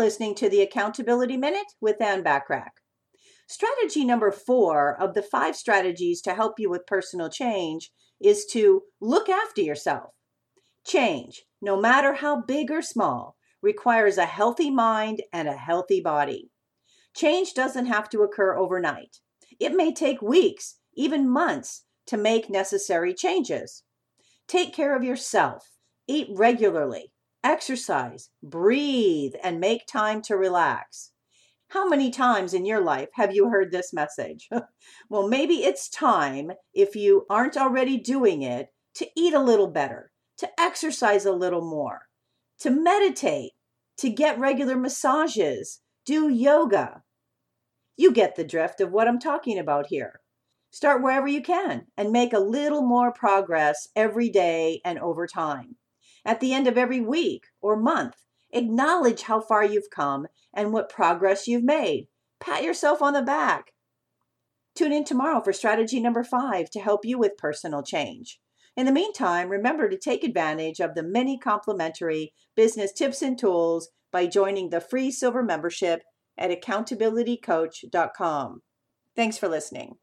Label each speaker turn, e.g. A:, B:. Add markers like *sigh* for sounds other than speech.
A: listening to the Accountability Minute with Ann Bachrach. Strategy number four of the five strategies to help you with personal change is to look after yourself. Change, no matter how big or small, requires a healthy mind and a healthy body. Change doesn't have to occur overnight. It may take weeks, even months, to make necessary changes. Take care of yourself. Eat regularly. Exercise. Breathe and make time to relax. How many times in your life have you heard this message? *laughs* well, maybe it's time, if you aren't already doing it, to eat a little better, to exercise a little more, to meditate, to get regular massages, do yoga. You get the drift of what I'm talking about here. Start wherever you can and make a little more progress every day and over time. At the end of every week or month, Acknowledge how far you've come and what progress you've made. Pat yourself on the back. Tune in tomorrow for strategy number five to help you with personal change. In the meantime, remember to take advantage of the many complimentary business tips and tools by joining the free silver membership at accountabilitycoach.com. Thanks for listening.